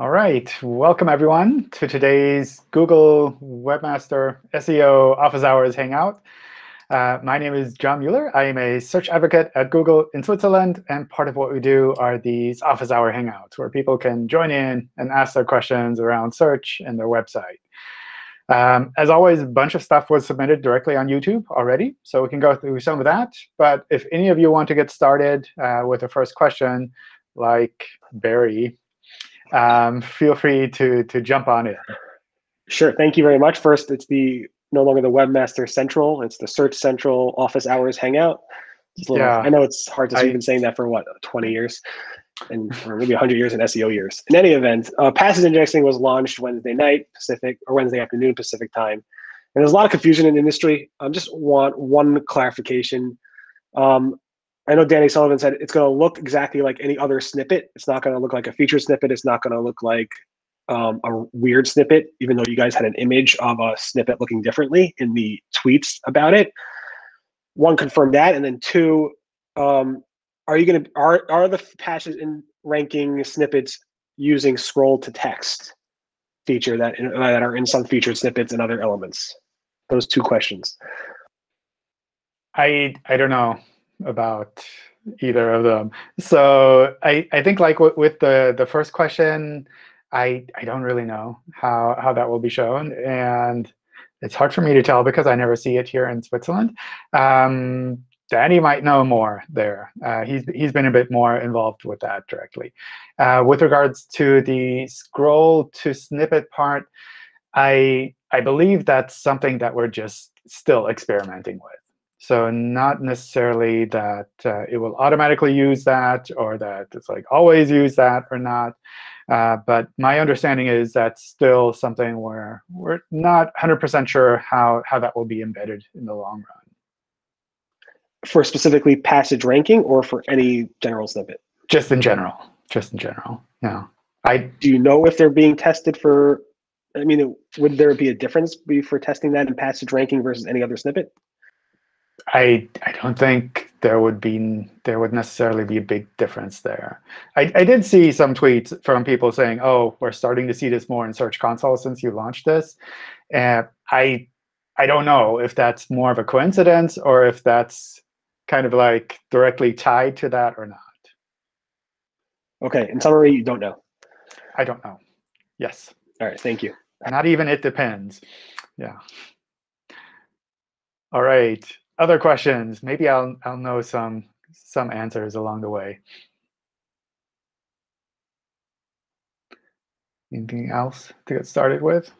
All right, welcome everyone to today's Google Webmaster SEO Office Hours Hangout. Uh, my name is John Mueller. I am a search advocate at Google in Switzerland, and part of what we do are these Office Hour Hangouts, where people can join in and ask their questions around search and their website. Um, as always, a bunch of stuff was submitted directly on YouTube already, so we can go through some of that. But if any of you want to get started uh, with the first question, like Barry um, feel free to to jump on it. Sure. Thank you very much. First, it's the no longer the Webmaster Central. It's the Search Central Office Hours Hangout. Little, yeah. I know it's hard to. I, been saying that for what 20 years, and or maybe 100 years in SEO years. In any event, uh, passage indexing was launched Wednesday night Pacific or Wednesday afternoon Pacific time, and there's a lot of confusion in the industry. I just want one clarification. Um, I know Danny Sullivan said it's going to look exactly like any other snippet. It's not going to look like a featured snippet. It's not going to look like um, a weird snippet, even though you guys had an image of a snippet looking differently in the tweets about it. One, confirmed that, and then two, um, are you going to are are the patches in ranking snippets using scroll to text feature that that are in some featured snippets and other elements? Those two questions. I I don't know about either of them. So I, I think like with the, the first question, I, I don't really know how, how that will be shown. And it's hard for me to tell because I never see it here in Switzerland. Um, Danny might know more there. Uh, he's, he's been a bit more involved with that directly. Uh, with regards to the scroll to snippet part, I, I believe that's something that we're just still experimenting with. So not necessarily that uh, it will automatically use that or that it's like always use that or not. Uh, but my understanding is that's still something where we're not 100% sure how, how that will be embedded in the long run. For specifically passage ranking or for any general snippet? Just in general. Just in general. Yeah. I do you know if they're being tested for I mean, would there be a difference be for testing that in passage ranking versus any other snippet? I I don't think there would be there would necessarily be a big difference there. I, I did see some tweets from people saying, "Oh, we're starting to see this more in Search Console since you launched this," and I I don't know if that's more of a coincidence or if that's kind of like directly tied to that or not. Okay. In summary, you don't know. I don't know. Yes. All right. Thank you. Not even it depends. Yeah. All right other questions. Maybe I'll I'll know some some answers along the way. Anything else to get started with?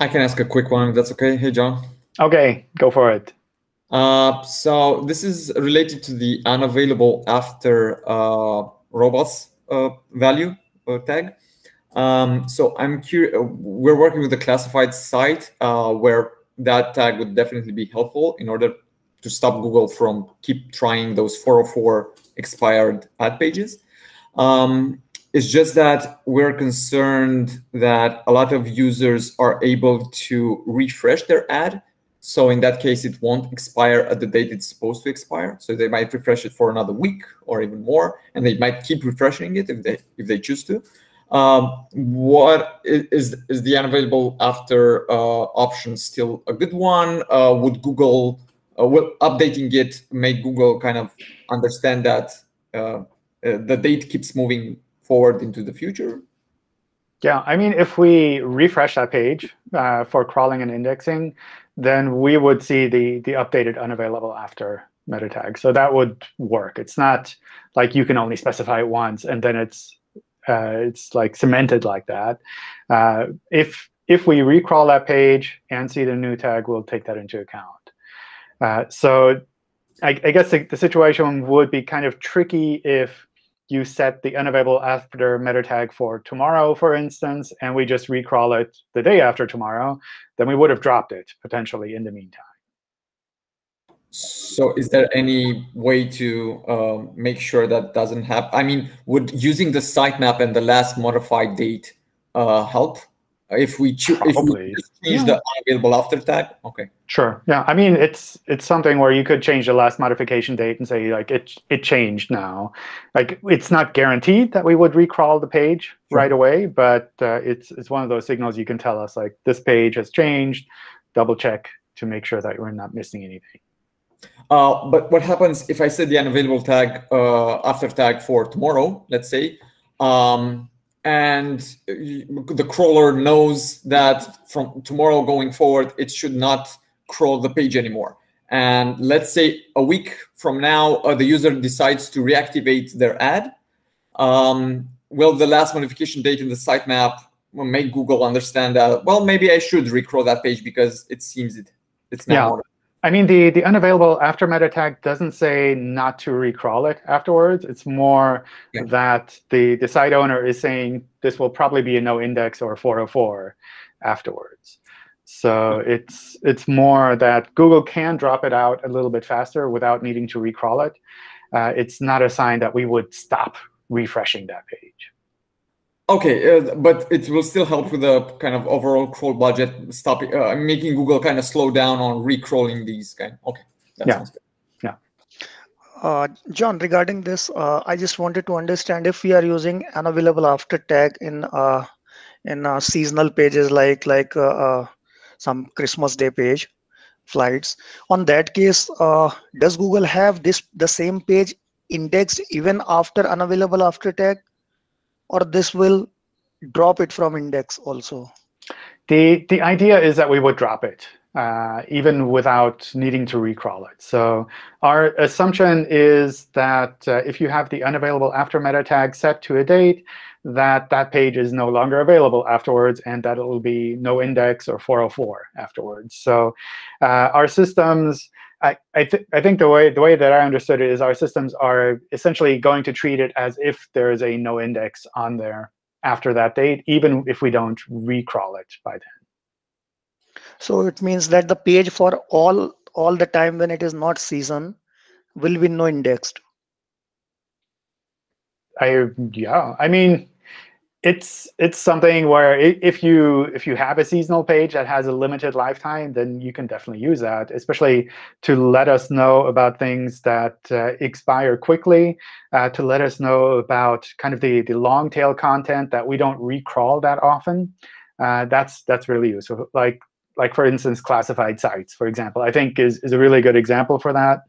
I can ask a quick one if that's okay. Hey, John. Okay, go for it. Uh, so this is related to the unavailable after uh, robots uh, value uh, tag. Um, so I'm curious. We're working with a classified site uh, where that tag would definitely be helpful in order to stop Google from keep trying those 404 expired ad pages. Um, it's just that we're concerned that a lot of users are able to refresh their ad. So in that case, it won't expire at the date it's supposed to expire. So they might refresh it for another week or even more, and they might keep refreshing it if they if they choose to. Um, what is is the unavailable after uh, option still a good one? Uh, would Google uh, will updating it make Google kind of understand that uh, uh, the date keeps moving forward into the future? Yeah, I mean, if we refresh that page uh, for crawling and indexing, then we would see the the updated unavailable after meta tag. So that would work. It's not like you can only specify it once and then it's uh, it's like cemented like that. Uh, if if we recrawl that page and see the new tag, we'll take that into account. Uh, so I, I guess the, the, situation would be kind of tricky if you set the unavailable after meta tag for tomorrow, for instance, and we just recrawl it the day after tomorrow, then we would have dropped it potentially in the meantime. So is there any way to uh, make sure that doesn't happen? I mean, would using the sitemap and the last modified date uh, help if we, cho- if we change yeah. the unavailable after tag? Okay. Sure. Yeah. I mean, it's it's something where you could change the last modification date and say like it it changed now. Like it's not guaranteed that we would recrawl the page sure. right away, but uh, it's it's one of those signals you can tell us like this page has changed. Double check to make sure that we're not missing anything. Uh, but what happens if I set the unavailable tag uh, after tag for tomorrow, let's say, um, and the crawler knows that from tomorrow going forward, it should not crawl the page anymore. And let's say a week from now, uh, the user decides to reactivate their ad. Um, will the last modification date in the sitemap make Google understand that, well, maybe I should recrawl that page because it seems it, it's now. Yeah. I mean, the, the unavailable after meta tag doesn't say not to recrawl it afterwards. It's more yeah. that the, the site owner is saying this will probably be a no index or 404 afterwards. So it's it's more that Google can drop it out a little bit faster without needing to recrawl it. Uh, it's not a sign that we would stop refreshing that page. Okay, uh, but it will still help with the kind of overall crawl budget, stopping, uh, making Google kind of slow down on recrawling these kind. Okay, that yeah. sounds good. Yeah. Uh, John, regarding this, uh, I just wanted to understand if we are using unavailable after tag in uh, in uh, seasonal pages like like some Christmas Day page, flights. On that case, does Google have this the same page indexed even after unavailable after tag? Or this will drop it from index also? The, the idea is that we would drop it, uh, even without needing to recrawl it. So our assumption is that uh, if you have the unavailable after meta tag set to a date, that that page is no longer available afterwards, and that it will be no index or 404 afterwards. So uh, our systems I, I, th I, think the way the way that I understood it is our systems are essentially going to treat it as if there is a no index on there after that date, even if we don't recrawl it by then. So it means that the page for all all the time when it is not season will be no indexed. I yeah, I mean it's it's something where if you if you have a seasonal page that has a limited lifetime, then you can definitely use that, especially to let us know about things that uh, expire quickly, uh, to let us know about kind of the the long tail content that we don't recrawl that often. Uh, that's that's really useful. Like like for instance, classified sites, for example, I think is is a really good example for that.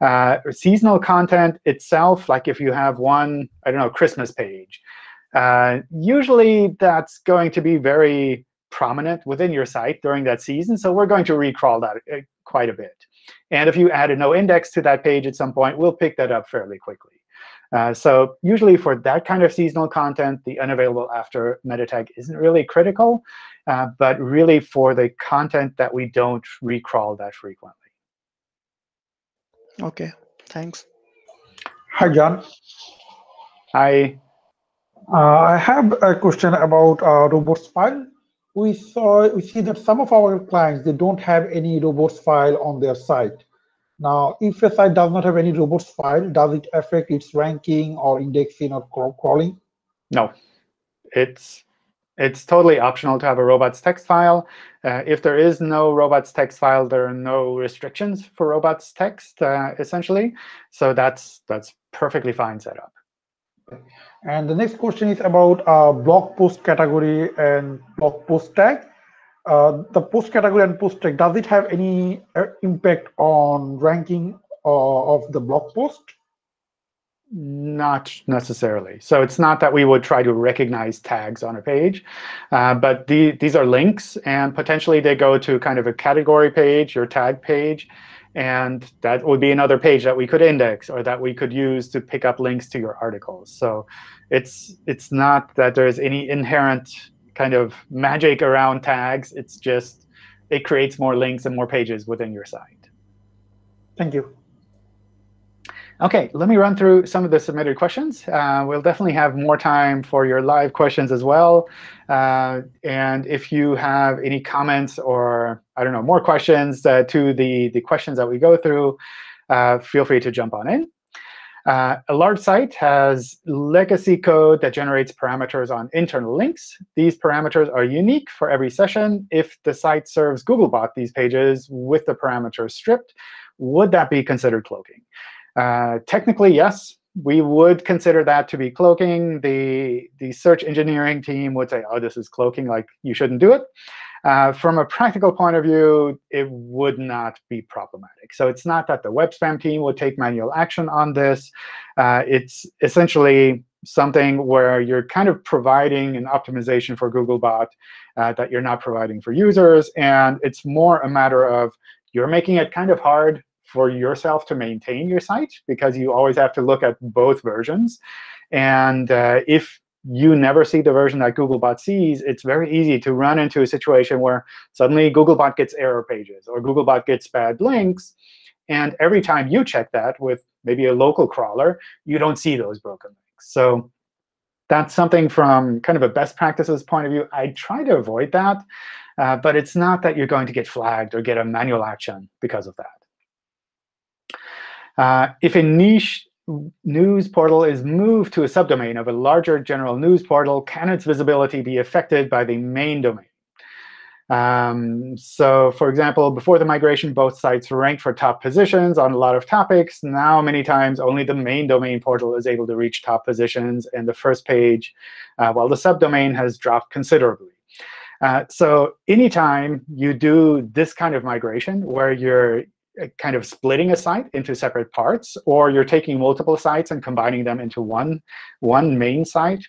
Uh, seasonal content itself, like if you have one, I don't know, Christmas page. Uh, usually, that's going to be very prominent within your site during that season. So we're going to recrawl that uh, quite a bit. And if you add a no index to that page at some point, we'll pick that up fairly quickly. Uh, so usually for that kind of seasonal content, the unavailable after meta tag isn't really critical. Uh, but really for the content that we don't recrawl that frequently. OK, thanks. Hi, John. Hi. Uh, I have a question about uh, robots file. We saw we see that some of our clients they don't have any robots file on their site. Now, if a site does not have any robots file, does it affect its ranking or indexing or crawling? No, it's it's totally optional to have a robots text file. Uh, if there is no robots text file, there are no restrictions for robots text, uh, essentially. So that's that's perfectly fine setup. And the next question is about uh, blog post category and blog post tag. Uh, the post category and post tag, does it have any uh, impact on ranking uh, of the blog post? Not necessarily. So it's not that we would try to recognize tags on a page, uh, but the, these are links, and potentially they go to kind of a category page or tag page, and that would be another page that we could index or that we could use to pick up links to your articles. So it's it's not that there's any inherent kind of magic around tags. It's just it creates more links and more pages within your site. Thank you. OK, let me run through some of the submitted questions. Uh, we'll definitely have more time for your live questions as well. Uh, and if you have any comments or, I don't know, more questions uh, to the, the questions that we go through, uh, feel free to jump on in. Uh, a large site has legacy code that generates parameters on internal links. These parameters are unique for every session. If the site serves Googlebot these pages with the parameters stripped, would that be considered cloaking? Uh, technically, yes, we would consider that to be cloaking. The, the search engineering team would say, oh, this is cloaking, like you shouldn't do it. Uh, from a practical point of view, it would not be problematic. So it's not that the web spam team would take manual action on this. Uh, it's essentially something where you're kind of providing an optimization for Googlebot uh, that you're not providing for users. And it's more a matter of you're making it kind of hard for yourself to maintain your site because you always have to look at both versions. And uh, if you never see the version that Googlebot sees, it's very easy to run into a situation where suddenly Googlebot gets error pages or Googlebot gets bad links. And every time you check that with maybe a local crawler, you don't see those broken links. So that's something from kind of a best practices point of view. I try to avoid that. Uh, but it's not that you're going to get flagged or get a manual action because of that. Uh, if a niche news portal is moved to a subdomain of a larger general news portal, can its visibility be affected by the main domain? Um, so for example, before the migration, both sites ranked for top positions on a lot of topics. Now, many times, only the main domain portal is able to reach top positions and the first page, uh, while the subdomain has dropped considerably. Uh, so anytime you do this kind of migration, where you're kind of splitting a site into separate parts, or you're taking multiple sites and combining them into one, one main site,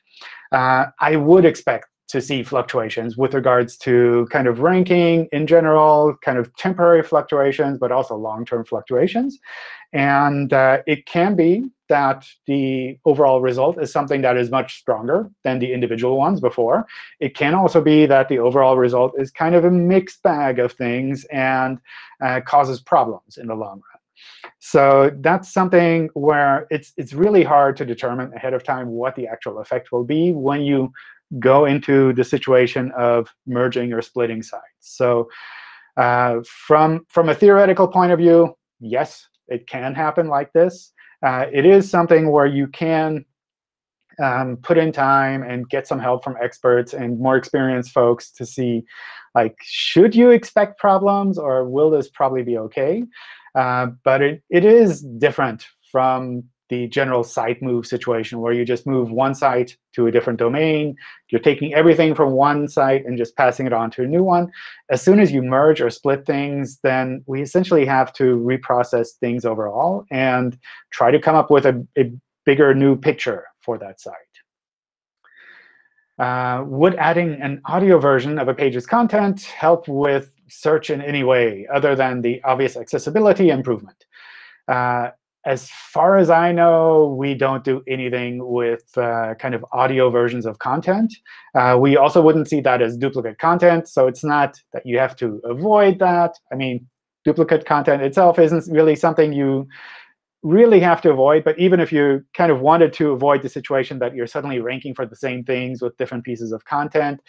uh, I would expect to see fluctuations with regards to kind of ranking in general, kind of temporary fluctuations, but also long-term fluctuations. And uh, it can be that the overall result is something that is much stronger than the individual ones before. It can also be that the overall result is kind of a mixed bag of things and uh, causes problems in the long run. So that's something where it's, it's really hard to determine ahead of time what the actual effect will be when you go into the situation of merging or splitting sites. So uh, from, from a theoretical point of view, yes, it can happen like this. Uh, it is something where you can um, put in time and get some help from experts and more experienced folks to see, like, should you expect problems or will this probably be OK? Uh, but it, it is different from the general site move situation where you just move one site to a different domain. You're taking everything from one site and just passing it on to a new one. As soon as you merge or split things, then we essentially have to reprocess things overall and try to come up with a, a bigger new picture for that site. Uh, would adding an audio version of a page's content help with search in any way other than the obvious accessibility improvement? Uh, as far as I know, we don't do anything with uh, kind of audio versions of content. Uh, we also wouldn't see that as duplicate content. So it's not that you have to avoid that. I mean, duplicate content itself isn't really something you really have to avoid. But even if you kind of wanted to avoid the situation that you're suddenly ranking for the same things with different pieces of content,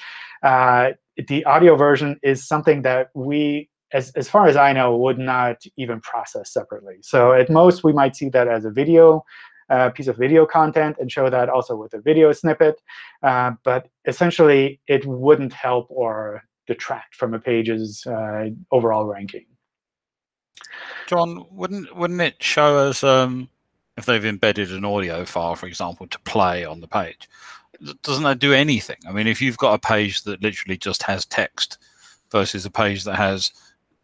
uh, the audio version is something that we as, as far as I know, would not even process separately. So at most, we might see that as a video uh, piece of video content and show that also with a video snippet. Uh, but essentially, it wouldn't help or detract from a page's uh, overall ranking. John, wouldn't wouldn't it show us um, if they've embedded an audio file, for example, to play on the page? Doesn't that do anything? I mean, if you've got a page that literally just has text versus a page that has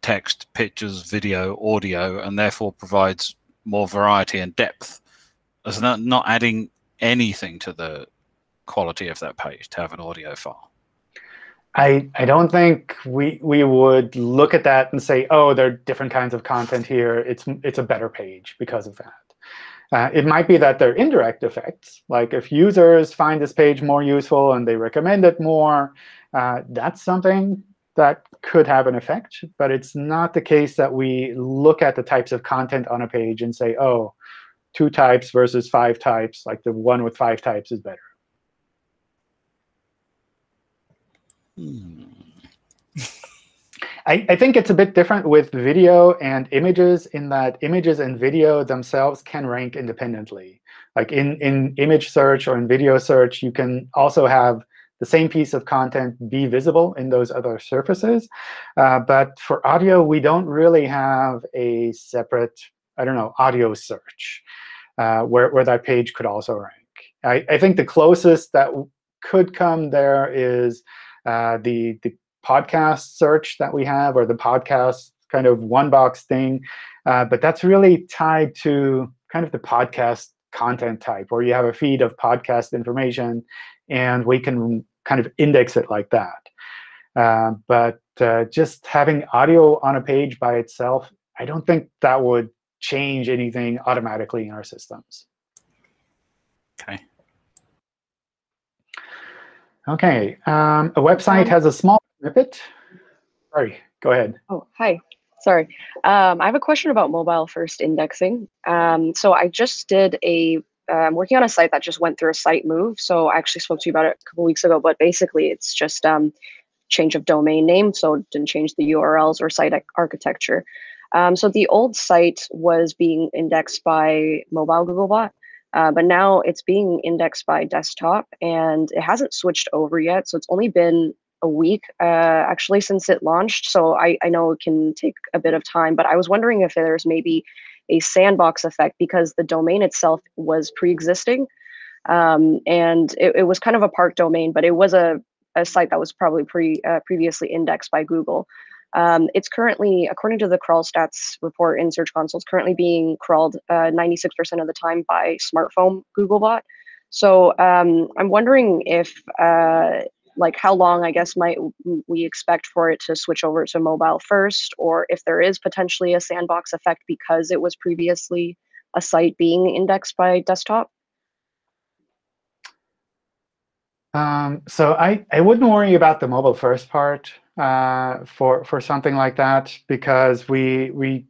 text, pictures, video, audio, and therefore provides more variety and depth. It's not, not adding anything to the quality of that page to have an audio file. I, I don't think we we would look at that and say, oh, there are different kinds of content here. It's it's a better page because of that. Uh, it might be that there are indirect effects. Like if users find this page more useful and they recommend it more, uh, that's something that could have an effect, but it's not the case that we look at the types of content on a page and say, oh, two types versus five types, like the one with five types is better. Hmm. I, I think it's a bit different with video and images in that images and video themselves can rank independently. Like in, in image search or in video search, you can also have the same piece of content be visible in those other surfaces. Uh, but for audio, we don't really have a separate, I don't know, audio search uh, where, where that page could also rank. I, I think the closest that could come there is uh, the, the podcast search that we have or the podcast kind of one box thing. Uh, but that's really tied to kind of the podcast content type where you have a feed of podcast information and we can kind of index it like that. Uh, but uh, just having audio on a page by itself, I don't think that would change anything automatically in our systems. Okay. OK. Um, a website has a small snippet. Sorry, go ahead. Oh, hi. Sorry. Um, I have a question about mobile first indexing. Um, so I just did a, I'm working on a site that just went through a site move. So I actually spoke to you about it a couple weeks ago, but basically it's just um, change of domain name. So it didn't change the URLs or site architecture. Um, so the old site was being indexed by mobile Googlebot. Uh, but now it's being indexed by desktop and it hasn't switched over yet. So it's only been a week uh, actually since it launched. So I, I know it can take a bit of time, but I was wondering if there's maybe a sandbox effect because the domain itself was pre-existing. Um, and it, it was kind of a park domain, but it was a, a site that was probably pre uh, previously indexed by Google. Um, it's currently, according to the crawl stats report in Search Console, it's currently being crawled 96% uh, of the time by smartphone Googlebot. So um, I'm wondering if, uh, like, how long I guess might we expect for it to switch over to mobile first, or if there is potentially a sandbox effect because it was previously a site being indexed by desktop. Um, so I, I wouldn't worry about the mobile first part uh, for for something like that because we we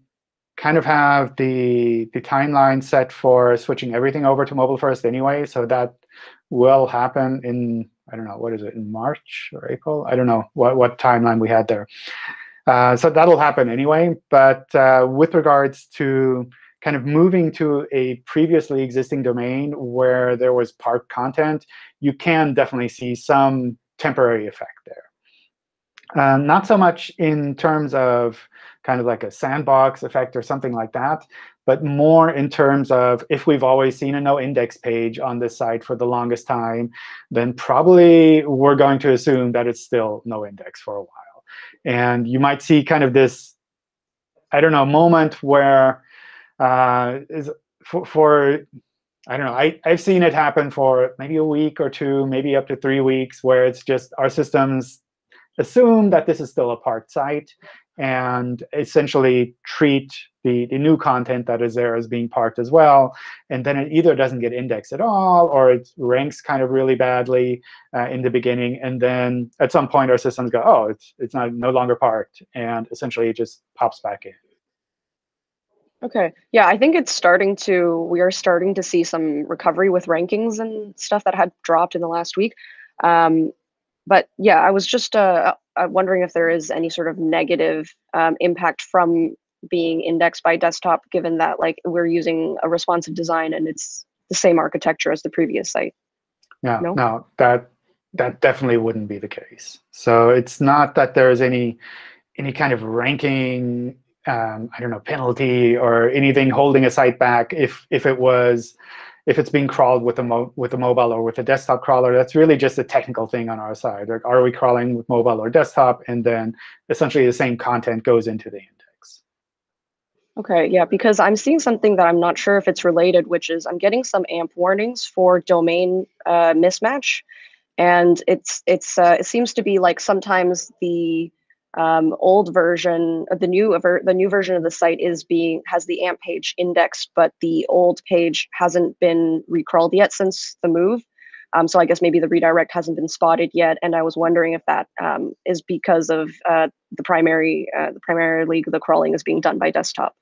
kind of have the the timeline set for switching everything over to mobile first anyway. So that will happen in I don't know what is it in March or April. I don't know what what timeline we had there. Uh, so that'll happen anyway. But uh, with regards to kind of moving to a previously existing domain where there was park content, you can definitely see some temporary effect there. Um, not so much in terms of kind of like a sandbox effect or something like that, but more in terms of if we've always seen a no index page on this site for the longest time, then probably we're going to assume that it's still no index for a while. And you might see kind of this, I don't know, moment where uh, is for, for I don't know. I, I've seen it happen for maybe a week or two, maybe up to three weeks, where it's just our systems assume that this is still a parked site and essentially treat the, the new content that is there as being parked as well. And then it either doesn't get indexed at all, or it ranks kind of really badly uh, in the beginning. And then at some point, our systems go, oh, it's, it's not, no longer parked. And essentially, it just pops back in. Okay. Yeah, I think it's starting to, we are starting to see some recovery with rankings and stuff that had dropped in the last week. Um, but yeah, I was just uh, uh, wondering if there is any sort of negative um, impact from being indexed by desktop, given that like we're using a responsive design and it's the same architecture as the previous site. Yeah, no, no that that definitely wouldn't be the case. So it's not that there's any any kind of ranking um, I don't know penalty or anything holding a site back if if it was if it's being crawled with a with a mobile or with a desktop crawler, that's really just a technical thing on our side. Like, are we crawling with mobile or desktop? And then essentially the same content goes into the index. Okay, yeah, because I'm seeing something that I'm not sure if it's related, which is I'm getting some AMP warnings for domain uh, mismatch, and it's it's uh, it seems to be like sometimes the um, old version, the new the new version of the site is being has the AMP page indexed, but the old page hasn't been recrawled yet since the move. Um, so I guess maybe the redirect hasn't been spotted yet, and I was wondering if that um, is because of uh, the primary uh, the primarily the crawling is being done by desktop.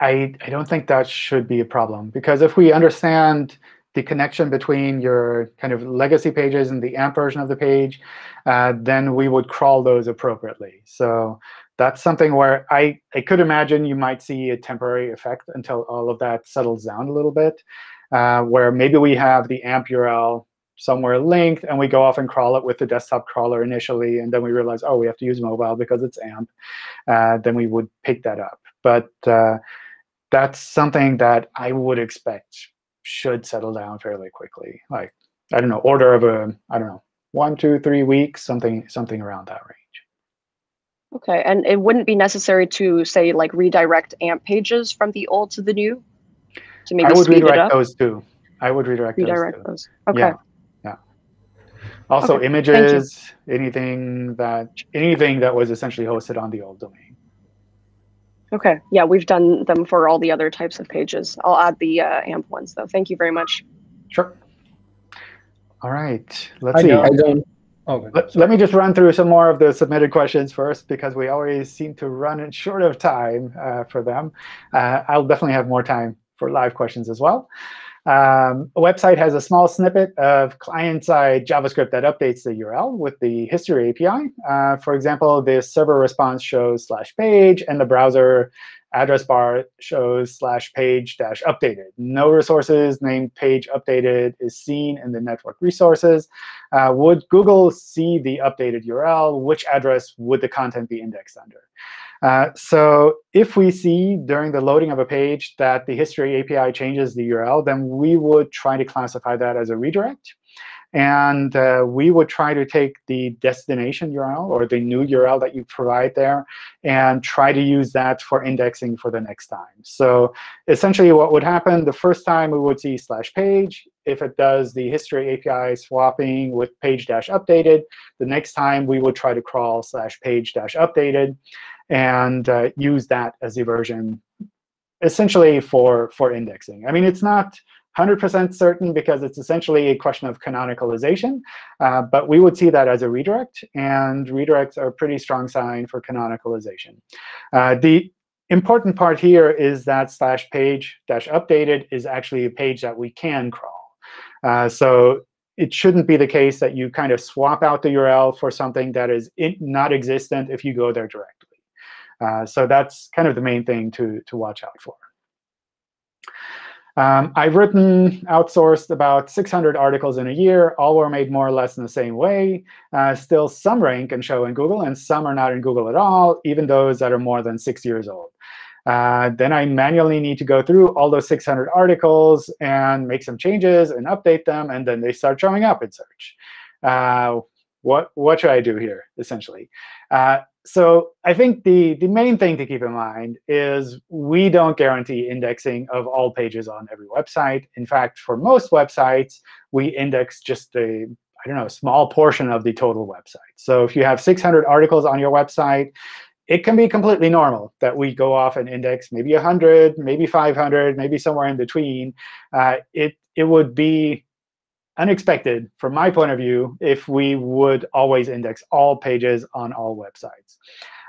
I I don't think that should be a problem because if we understand the connection between your kind of legacy pages and the AMP version of the page, uh, then we would crawl those appropriately. So that's something where I, I could imagine you might see a temporary effect until all of that settles down a little bit, uh, where maybe we have the AMP URL somewhere linked, and we go off and crawl it with the desktop crawler initially, and then we realize, oh, we have to use mobile because it's AMP. Uh, then we would pick that up. But uh, that's something that I would expect should settle down fairly quickly. Like, I don't know, order of a, I don't know, one, two, three weeks, something, something around that range. Okay, and it wouldn't be necessary to say like redirect AMP pages from the old to the new to maybe I would redirect those too. I would redirect, redirect those. those. Okay. Yeah. yeah. Also, okay. images, anything that anything that was essentially hosted on the old domain. Okay. Yeah, we've done them for all the other types of pages. I'll add the uh, AMP ones, though. Thank you very much. Sure. All right. Let's I see. I don't. Oh, let, let, me just run through some more of the submitted questions first, because we always seem to run short of time uh, for them. Uh, I'll definitely have more time for live questions as well. Um, a website has a small snippet of client-side JavaScript that updates the URL with the history API. Uh, for example, the server response shows slash page, and the browser address bar shows slash page dash updated. No resources named page updated is seen in the network resources. Uh, would Google see the updated URL? Which address would the content be indexed under? Uh, so if we see during the loading of a page that the history API changes the URL, then we would try to classify that as a redirect. And uh, we would try to take the destination URL or the new URL that you provide there and try to use that for indexing for the next time. So essentially what would happen, the first time we would see slash page. If it does the history API swapping with page dash updated, the next time we would try to crawl slash page dash updated and uh, use that as the version essentially for, for indexing. I mean, it's not 100% certain because it's essentially a question of canonicalization. Uh, but we would see that as a redirect. And redirects are a pretty strong sign for canonicalization. Uh, the important part here is that slash page dash updated is actually a page that we can crawl. Uh, so it shouldn't be the case that you kind of swap out the URL for something that is not existent if you go there directly. Uh, so that's kind of the main thing to, to watch out for. Um, I've written, outsourced about 600 articles in a year. All were made more or less in the same way. Uh, still, some rank and show in Google, and some are not in Google at all, even those that are more than six years old. Uh, then I manually need to go through all those 600 articles and make some changes and update them, and then they start showing up in search. Uh, what, what should I do here, essentially? So I think the, the main thing to keep in mind is we don't guarantee indexing of all pages on every website. In fact, for most websites, we index just a I don't know, small portion of the total website. So if you have 600 articles on your website, it can be completely normal that we go off and index maybe 100, maybe 500, maybe somewhere in between. Uh, it, it would be unexpected from my point of view if we would always index all pages on all websites.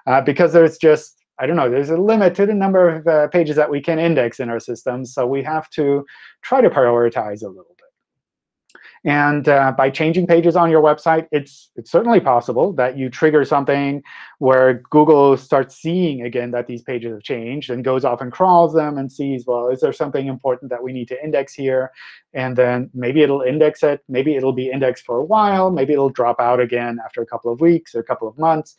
Uh, because there's just, I don't know, there's a limit to the number of uh, pages that we can index in our systems. So we have to try to prioritize a little and uh, by changing pages on your website, it's, it's certainly possible that you trigger something where Google starts seeing, again, that these pages have changed and goes off and crawls them and sees, well, is there something important that we need to index here? And then maybe it'll index it. Maybe it'll be indexed for a while. Maybe it'll drop out again after a couple of weeks or a couple of months.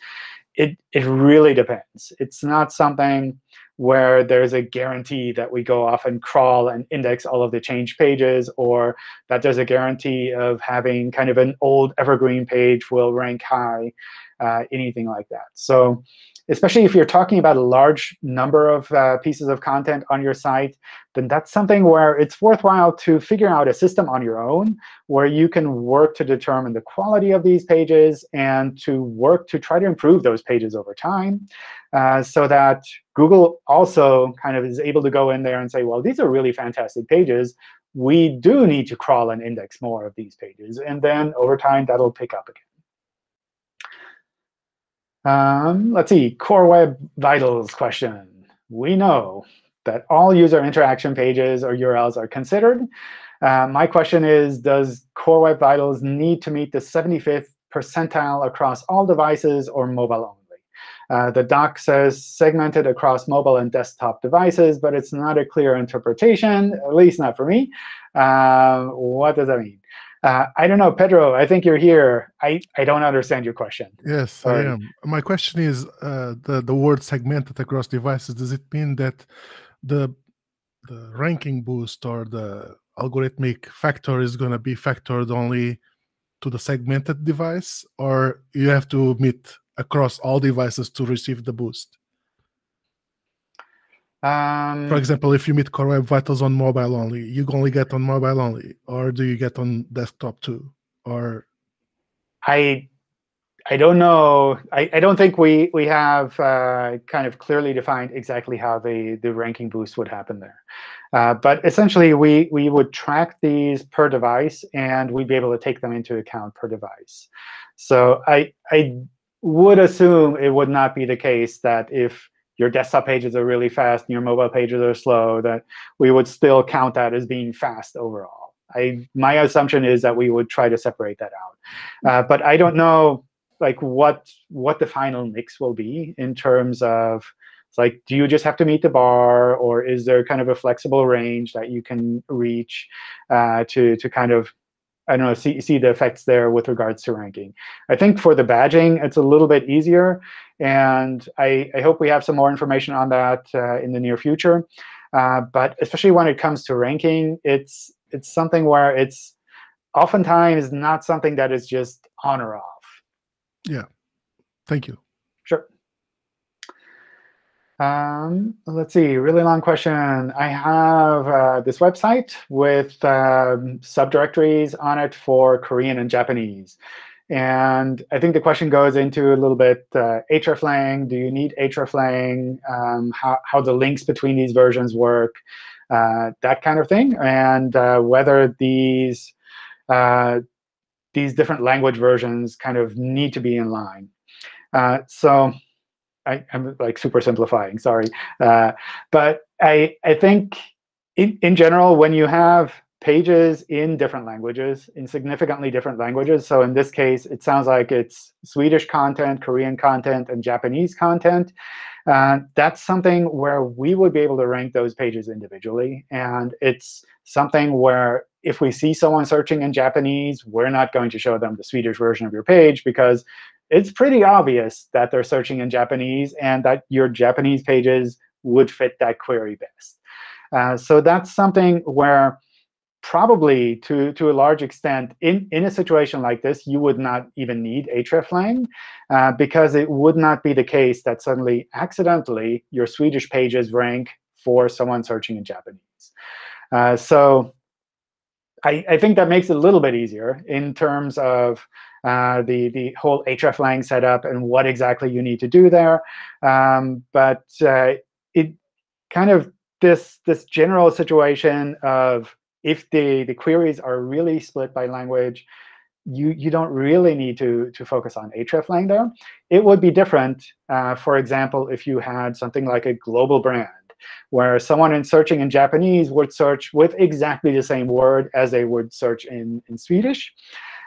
It, it really depends. It's not something where there's a guarantee that we go off and crawl and index all of the changed pages, or that there's a guarantee of having kind of an old evergreen page will rank high, uh, anything like that. So especially if you're talking about a large number of uh, pieces of content on your site, then that's something where it's worthwhile to figure out a system on your own where you can work to determine the quality of these pages and to work to try to improve those pages over time uh, so that Google also kind of is able to go in there and say, well, these are really fantastic pages. We do need to crawl and index more of these pages. And then over time, that'll pick up again. Um, let's see, Core Web Vitals question. We know that all user interaction pages or URLs are considered. Uh, my question is, does Core Web Vitals need to meet the 75th percentile across all devices or mobile only? Uh, the doc says segmented across mobile and desktop devices, but it's not a clear interpretation, at least not for me. Uh, what does that mean? Uh, I don't know, Pedro. I think you're here. I, I don't understand your question. Yes, Sorry. I am. My question is uh, the the word segmented across devices. Does it mean that the the ranking boost or the algorithmic factor is going to be factored only to the segmented device, or you have to meet across all devices to receive the boost? Um, For example, if you meet Core Web Vitals on mobile only, you only get on mobile only, or do you get on desktop too? Or I I don't know. I, I don't think we we have uh, kind of clearly defined exactly how the the ranking boost would happen there. Uh, but essentially, we we would track these per device, and we'd be able to take them into account per device. So I I would assume it would not be the case that if your desktop pages are really fast and your mobile pages are slow, that we would still count that as being fast overall. I, my assumption is that we would try to separate that out. Uh, but I don't know like what what the final mix will be in terms of like do you just have to meet the bar or is there kind of a flexible range that you can reach uh, to to kind of I don't know, see, see the effects there with regards to ranking. I think for the badging, it's a little bit easier. And I, I hope we have some more information on that uh, in the near future. Uh, but especially when it comes to ranking, it's it's something where it's oftentimes not something that is just on or off. Yeah. Thank you. Um, let's see, really long question. I have uh, this website with um, subdirectories on it for Korean and Japanese. And I think the question goes into a little bit uh, hreflang. Do you need hreflang? Um, how, how the links between these versions work, uh, that kind of thing. And uh, whether these, uh, these different language versions kind of need to be in line. Uh, so I, am like super simplifying, sorry. Uh, but I, I think in, in general, when you have pages in different languages, in significantly different languages, so in this case, it sounds like it's Swedish content, Korean content, and Japanese content, uh, that's something where we would be able to rank those pages individually. And it's something where if we see someone searching in Japanese, we're not going to show them the Swedish version of your page because it's pretty obvious that they're searching in Japanese and that your Japanese pages would fit that query best. Uh, so that's something where probably to, to a large extent, in, in a situation like this, you would not even need hreflang uh, because it would not be the case that suddenly, accidentally, your Swedish pages rank for someone searching in Japanese. Uh, so I, I think that makes it a little bit easier in terms of uh, the, the whole hreflang setup and what exactly you need to do there. Um, but uh, it kind of this, this general situation of if the, the queries are really split by language, you, you don't really need to, to focus on hreflang there. It would be different, uh, for example, if you had something like a global brand where someone in searching in Japanese would search with exactly the same word as they would search in, in Swedish.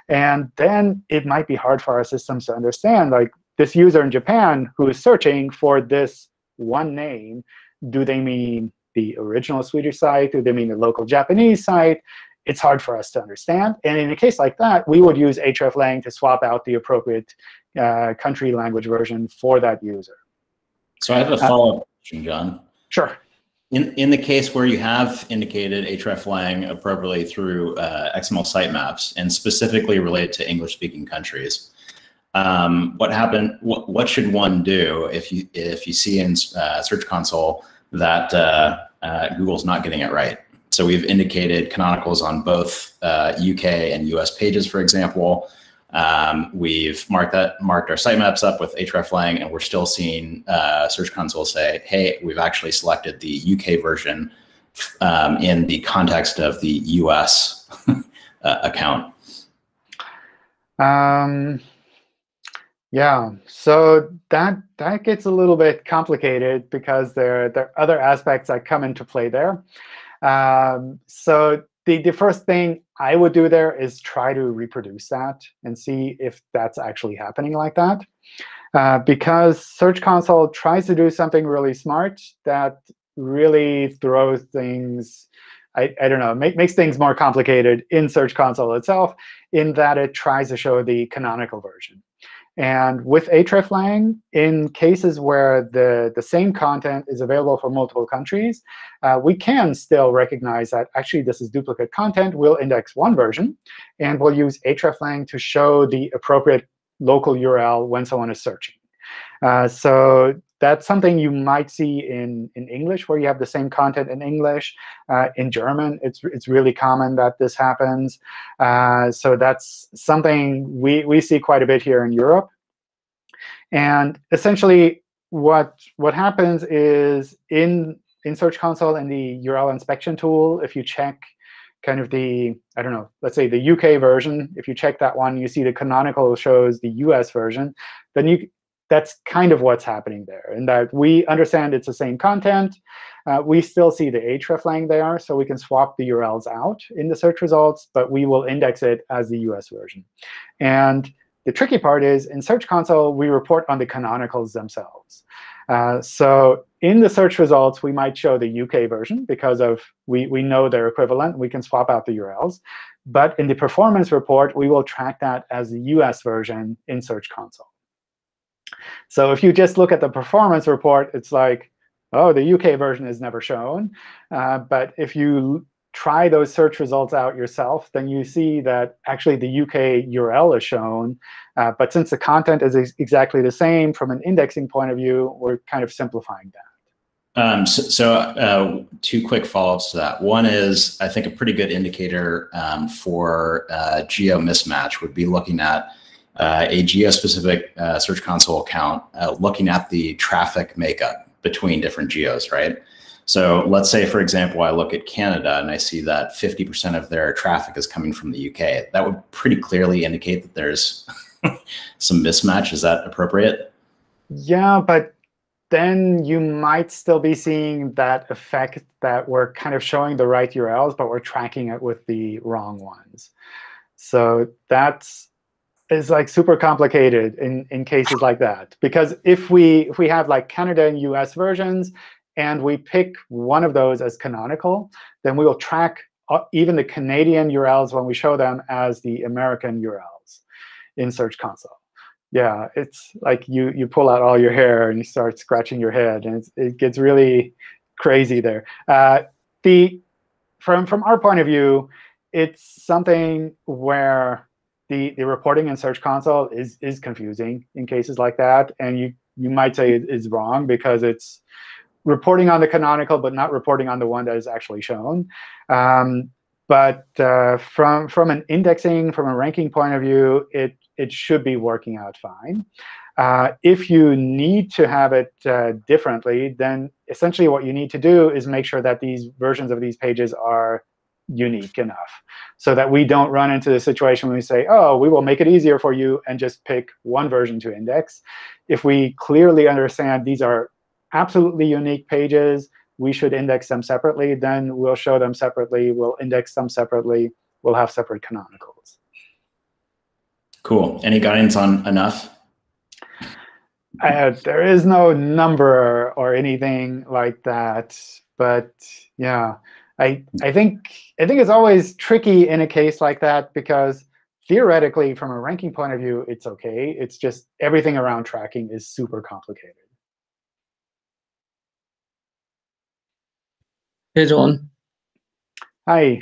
And then it might be hard for our systems to understand, like this user in Japan who is searching for this one name, do they mean the original Swedish site? Do they mean the local Japanese site? It's hard for us to understand. And in a case like that, we would use hreflang to swap out the appropriate uh, country language version for that user. So I have a uh, follow-up question, John. Sure. In, in the case where you have indicated hreflang appropriately through uh, XML sitemaps and specifically related to English-speaking countries, um, what happened? What, what should one do if you if you see in uh, Search Console that uh, uh Google's not getting it right? So we've indicated canonicals on both UK uh, and US pages, for example. Um, we've marked that marked our sitemaps up with hreflang, and we're still seeing uh, Search Console say, "Hey, we've actually selected the UK version um, in the context of the US uh, account." Um, yeah, so that that gets a little bit complicated because there there are other aspects that come into play there. Um, so the, the first thing I would do there is try to reproduce that and see if that's actually happening like that. Uh, because Search Console tries to do something really smart that really throws things, I, I don't know, make, makes things more complicated in Search Console itself in that it tries to show the canonical version. And with hreflang, in cases where the, the same content is available for multiple countries, uh, we can still recognize that actually this is duplicate content. We'll index one version, and we'll use hreflang to show the appropriate local URL when someone is searching. Uh, so that's something you might see in, in English, where you have the same content in English. Uh, in German, it's, it's really common that this happens. Uh, so that's something we, we see quite a bit here in Europe. And essentially, what, what happens is in, in Search Console and the URL inspection tool, if you check kind of the, I don't know, let's say the UK version, if you check that one, you see the canonical shows the US version, then you that's kind of what's happening there, in that we understand it's the same content. Uh, we still see the hreflang there, so we can swap the URLs out in the search results, but we will index it as the US version. And the tricky part is, in Search Console, we report on the canonicals themselves. Uh, so in the search results, we might show the UK version because of we, we know their equivalent. We can swap out the URLs. But in the performance report, we will track that as the US version in Search Console. So if you just look at the performance report, it's like, oh, the UK version is never shown. Uh, but if you try those search results out yourself, then you see that actually the UK URL is shown. Uh, but since the content is ex exactly the same from an indexing point of view, we're kind of simplifying that. Um, so, so uh, two quick follow-ups to that. One is, I think, a pretty good indicator um, for uh, geo mismatch would be looking at uh, a geo-specific uh, Search Console account, uh, looking at the traffic makeup between different geos, right? So let's say, for example, I look at Canada and I see that 50% of their traffic is coming from the UK. That would pretty clearly indicate that there's some mismatch. Is that appropriate? Yeah, but then you might still be seeing that effect that we're kind of showing the right URLs, but we're tracking it with the wrong ones. So that's is like super complicated in, in cases like that. Because if we if we have like Canada and US versions, and we pick one of those as canonical, then we will track uh, even the Canadian URLs when we show them as the American URLs in Search Console. Yeah, it's like you you pull out all your hair and you start scratching your head, and it gets really crazy there. Uh, the from from our point of view, it's something where the, the reporting in Search Console is, is confusing in cases like that. And you, you might say it is wrong because it's reporting on the canonical, but not reporting on the one that is actually shown. Um, but uh, from, from an indexing, from a ranking point of view, it, it should be working out fine. Uh, if you need to have it uh, differently, then essentially what you need to do is make sure that these versions of these pages are unique enough so that we don't run into the situation when we say, oh, we will make it easier for you and just pick one version to index. If we clearly understand these are absolutely unique pages, we should index them separately, then we'll show them separately, we'll index them separately, we'll have separate canonicals. Cool. Any guidance on enough? Uh, there is no number or anything like that. But yeah, I I think I think it's always tricky in a case like that because theoretically, from a ranking point of view, it's OK. It's just everything around tracking is super complicated. Hey, John. Hi.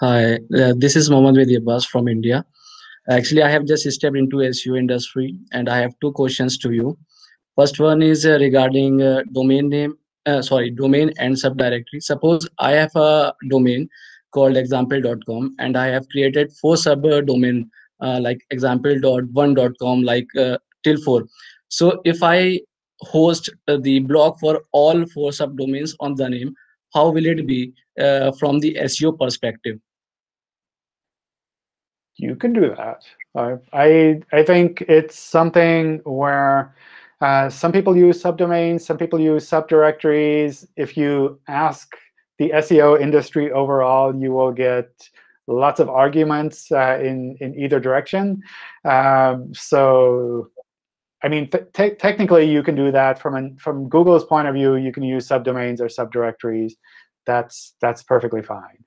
Hi, uh, this is Mohammad Mehdi Abbas from India. Actually, I have just stepped into SEO industry, and I have two questions to you. First one is uh, regarding uh, domain name uh, sorry domain and subdirectory. Suppose i have a domain called example.com and i have created four subdomain uh, like example.one.com like uh, till four. So if i host uh, the blog for all four subdomains on the name how will it be uh, from the seo perspective? You can do that. I i i think it's something where uh, some people use subdomains. Some people use subdirectories. If you ask the SEO industry overall, you will get lots of arguments uh, in in either direction. Um, so, I mean, technically, you can do that from an, from Google's point of view. You can use subdomains or subdirectories. That's that's perfectly fine.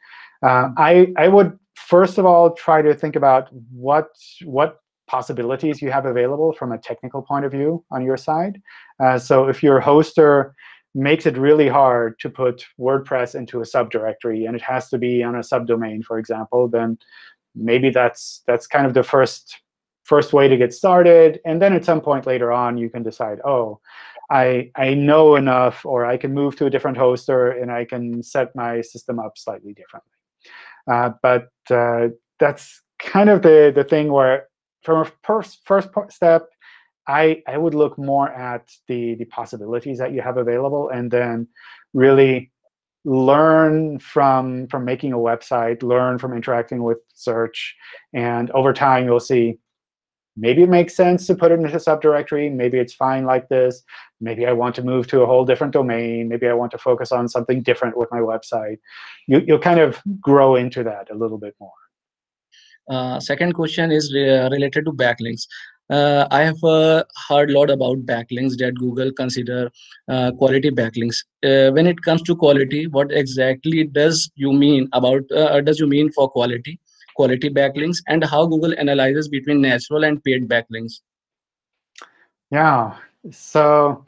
Uh, I I would first of all try to think about what what possibilities you have available from a technical point of view on your side. Uh, so if your hoster makes it really hard to put WordPress into a subdirectory, and it has to be on a subdomain, for example, then maybe that's that's kind of the first first way to get started. And then at some point later on, you can decide, oh, I I know enough, or I can move to a different hoster, and I can set my system up slightly differently. Uh, but uh, that's kind of the the thing where from a first first step, I, I would look more at the, the possibilities that you have available and then really learn from, from making a website, learn from interacting with search. And over time, you'll see maybe it makes sense to put it into a subdirectory. Maybe it's fine like this. Maybe I want to move to a whole different domain. Maybe I want to focus on something different with my website. You, you'll kind of grow into that a little bit more. Uh, second question is re uh, related to backlinks uh, I have uh, heard a lot about backlinks that Google consider uh, quality backlinks. Uh, when it comes to quality, what exactly does you mean about does you mean for quality, quality backlinks, and how Google analyzes between natural and paid backlinks? Yeah. So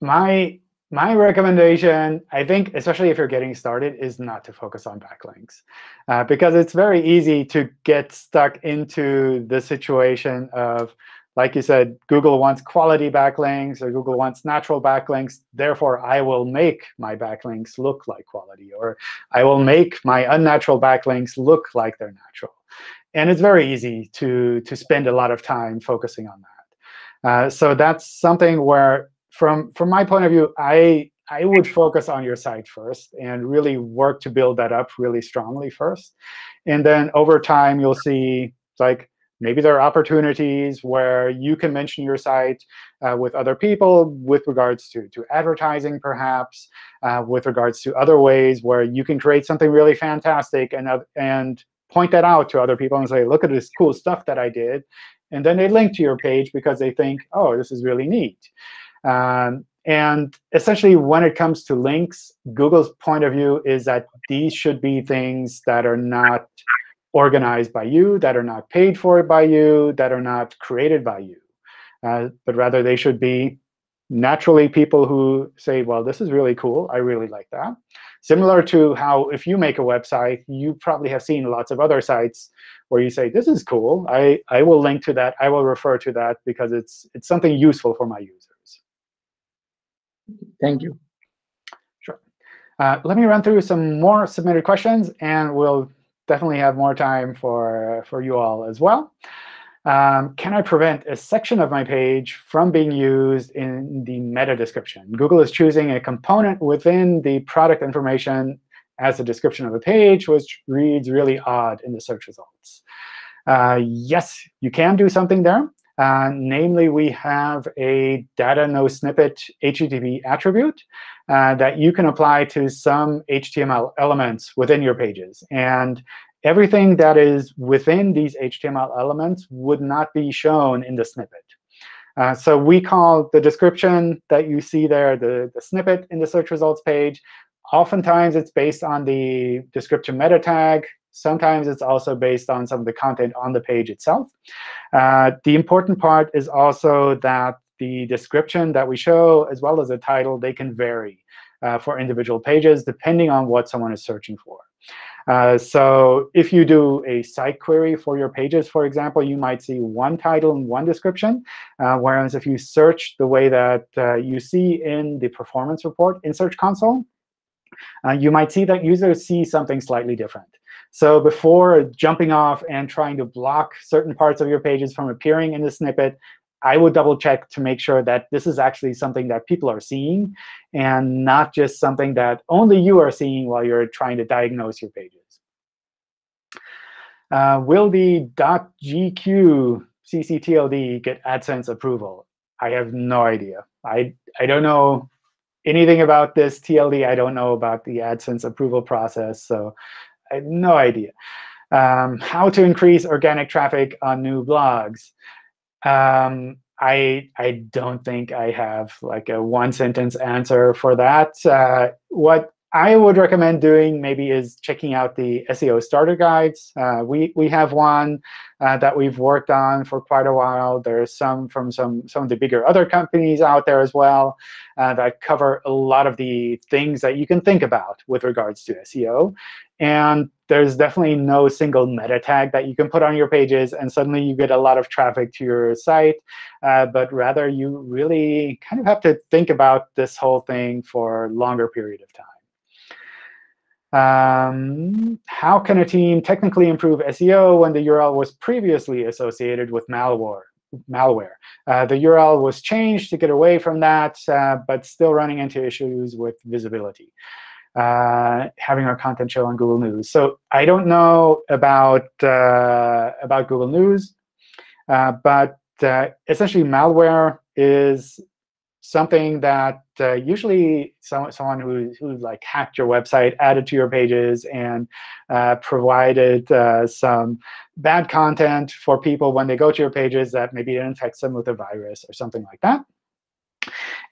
my my recommendation, I think, especially if you're getting started, is not to focus on backlinks. Uh, because it's very easy to get stuck into the situation of, like you said, Google wants quality backlinks, or Google wants natural backlinks. Therefore, I will make my backlinks look like quality, or I will make my unnatural backlinks look like they're natural. And it's very easy to, to spend a lot of time focusing on that. Uh, so that's something where from from my point of view, I I would focus on your site first and really work to build that up really strongly first. And then over time, you'll see like maybe there are opportunities where you can mention your site uh, with other people with regards to, to advertising, perhaps, uh, with regards to other ways where you can create something really fantastic and, uh, and point that out to other people and say, look at this cool stuff that I did. And then they link to your page because they think, oh, this is really neat. Um, and essentially, when it comes to links, Google's point of view is that these should be things that are not organized by you, that are not paid for by you, that are not created by you. Uh, but rather, they should be naturally people who say, well, this is really cool. I really like that. Similar to how if you make a website, you probably have seen lots of other sites where you say, this is cool. I, I will link to that. I will refer to that because it's, it's something useful for my users. Thank you. Sure. Uh, let me run through some more submitted questions, and we'll definitely have more time for, for you all as well. Um, can I prevent a section of my page from being used in the meta description? Google is choosing a component within the product information as a description of a page, which reads really odd in the search results. Uh, yes, you can do something there. Uh, namely, we have a data no snippet HTTP attribute uh, that you can apply to some HTML elements within your pages. And everything that is within these HTML elements would not be shown in the snippet. Uh, so we call the description that you see there the, the snippet in the search results page. Oftentimes, it's based on the description meta tag. Sometimes it's also based on some of the content on the page itself. Uh, the important part is also that the description that we show, as well as the title, they can vary uh, for individual pages depending on what someone is searching for. Uh, so if you do a site query for your pages, for example, you might see one title and one description. Uh, whereas if you search the way that uh, you see in the performance report in Search Console, uh, you might see that users see something slightly different. So before jumping off and trying to block certain parts of your pages from appearing in the snippet, I would double check to make sure that this is actually something that people are seeing and not just something that only you are seeing while you're trying to diagnose your pages. Uh, will the .gq ccTLD get AdSense approval? I have no idea. I, I don't know anything about this TLD. I don't know about the AdSense approval process, so I have no idea. Um, how to increase organic traffic on new blogs. Um, I I don't think I have like a one sentence answer for that. Uh, what I would recommend doing maybe is checking out the SEO starter guides. Uh, we we have one uh, that we've worked on for quite a while. There's some from some some of the bigger other companies out there as well uh, that cover a lot of the things that you can think about with regards to SEO. And there's definitely no single meta tag that you can put on your pages, and suddenly you get a lot of traffic to your site. Uh, but rather, you really kind of have to think about this whole thing for a longer period of time. Um, how can a team technically improve SEO when the URL was previously associated with malware? malware. Uh, the URL was changed to get away from that, uh, but still running into issues with visibility. Uh, having our content show on Google News. So I don't know about uh, about Google News, uh, but uh, essentially malware is something that uh, usually some, someone who, who like hacked your website, added to your pages, and uh, provided some bad content for people when they go to your pages that maybe it infects them with a virus or something like that.